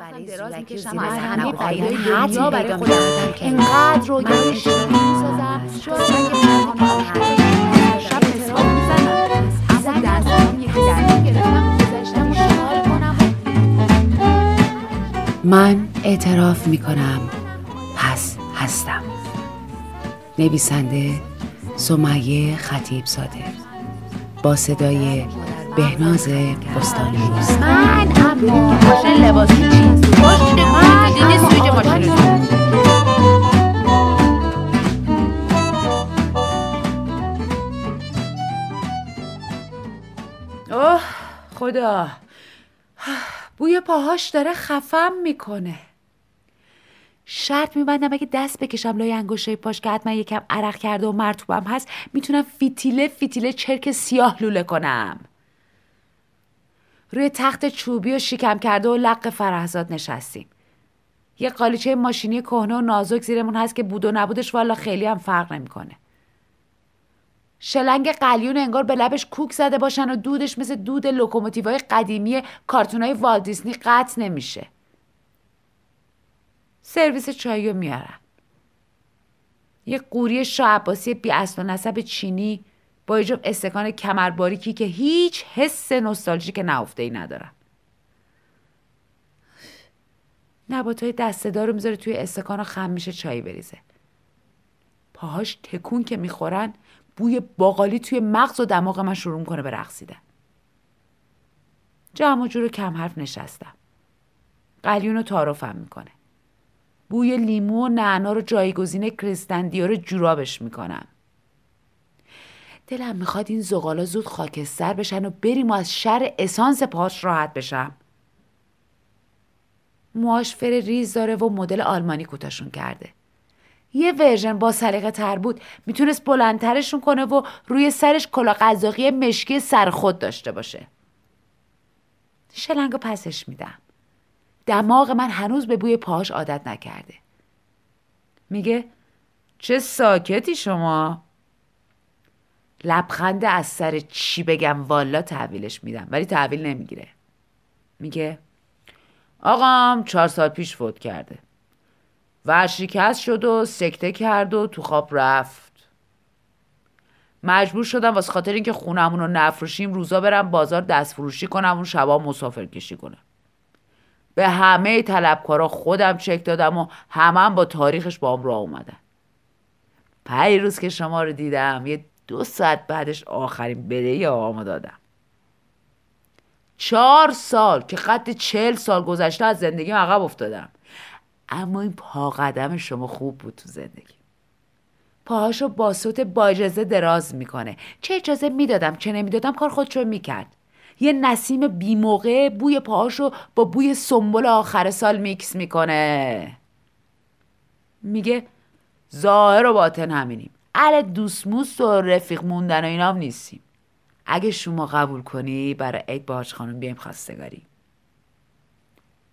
برای دراز می‌کشم. از همه پایهای دنیا برای خودم انقدر رویای شیرین می‌سازم شاید شب مسواک می‌زنم اما دستم یکی درد گرفتم گذشتم و شال کنم من اعتراف می کنم پس هستم. نویسنده سمیه خطیب زاده با صدای بهناز بستانی. من اما ماشین لباسی چیز. ماشین من دیدی سویج ماشین رو اوه خدا. بوی پاهاش داره خفم می‌کنه. شرط میبندم اگه دست بکشم لای انگشتای پاش که حتما یکم عرق کرده و مرتوبم هست می‌تونم فیتیله فیتیله چرک سیاه لوله کنم. روی تخت چوبی و شیکم کرده و لق فرهزاد نشستیم. یه قالیچه ماشینی کهنه و نازک زیرمون هست که بود و نبودش والا خیلی هم فرق نمی‌کنه. شلنگ قلیون انگار به لبش کوک زده باشن و دودش مثل دود لوکوموتیوهای قدیمی کارتونای والت دیسنی قطع نمیشه. سرویس چایی میارن. یه قوری شاه بی اصل و نسب چینی با جفت استکان کمرباریکی که هیچ حس نوستالژیک نهفته ای ندارن نبات های دسته رو می‌ذاره توی استکان و خم میشه چای بریزه. پاهاش تکون که می‌خورن بوی باقالی توی مغز و دماغ من شروع کنه به رقصیدن. جمع جور کم حرف نشستم. قلیون رو تعارفم می‌کنه. بوی لیمو و نعنا رو جایگزین کریستن دیور جورابش می‌کنم. دلم می‌خواد این زغالا زود خاکستر بشن و بریم و از شر اسانس پاش راحت بشم. موهاش فر ریز داره و مدل آلمانی کوتاشون کرده. یه ورژن با سلیقه تر بود می‌تونست بلندترشون کنه و روی سرش کلاه قزاقی مشکی سر خود داشته باشه. شلنگو پسش میدم. دماغ من هنوز به بوی پاهاش عادت نکرده. میگه چه ساکتی شما. لبخند از سر چی بگم والا تحویلش میدم. ولی تحویل نمی‌گیره. میگه آقام چهار سال پیش فوت کرده. ورشکست شد و سکته کرد و تو خواب رفت. مجبور شدم واسه خاطر اینکه خونمون رو نفروشیم روزا برم بازار دست فروشی کنم اون شبا مسافر کشی کنم. به همه طلبکارا خودم چک دادم و همه هم با تاریخش با هم راه اومدن. روز که شما رو دیدم یه دو ساعت بعدش آخرین بدهی آقامو دادم. چهار سال که خط چل سال گذشته از زندگیم عقب افتادم. اما این پا قدم شما خوب بود تو زندگی. پاهاشو با صوت با اجازه دراز می‌کنه. چه اجازه می‌دادم چه نمی‌دادم کار خودشو می‌کرد. یه نسیم بیموقع بوی پاهاشو با بوی سنبل آخر سال میکس می‌کنه. میگه ظاهر و باطن همینیم. ال دوستموس و رفیق موندن و اینام نیستیم. اگه شما قبول کنی برای عید باهاش خانم بیایم خواستگاری.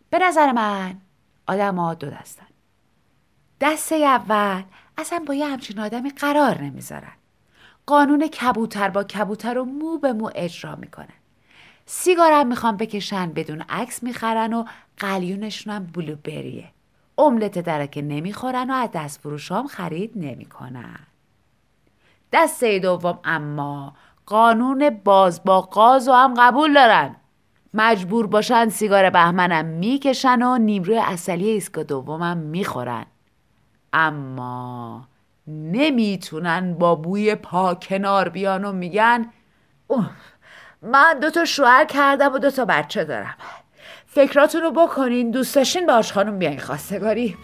به نظر من آدم ها دو دستن. دسته اول اصلا با یه همچین آدمی قرار نمی‌ذارن. قانون کبوتر با کبوتر رو مو به مو اجرا می‌کنن. سیگارم می‌خوان بکشن بدون عکس می‌خرن و قلیونشون هم بلوبریه. املت درکه نمی‌خورن و از دست فروش خرید نمی‌کنن. دسته دوم اما قانون باز با قاز و هم قبول دارن. مجبور باشن سیگار بهمنم می‌کشن و نیمروی اصلی ایسکا دومم می‌خورن. اما نمی‌تونن با بوی پا کنار بیان و میگن اوه من دو تا شوهر کردم و دو تا بچه دارم. فکراتون رو بکنین دوست داشتین باش خانم بیاین خواستگاری.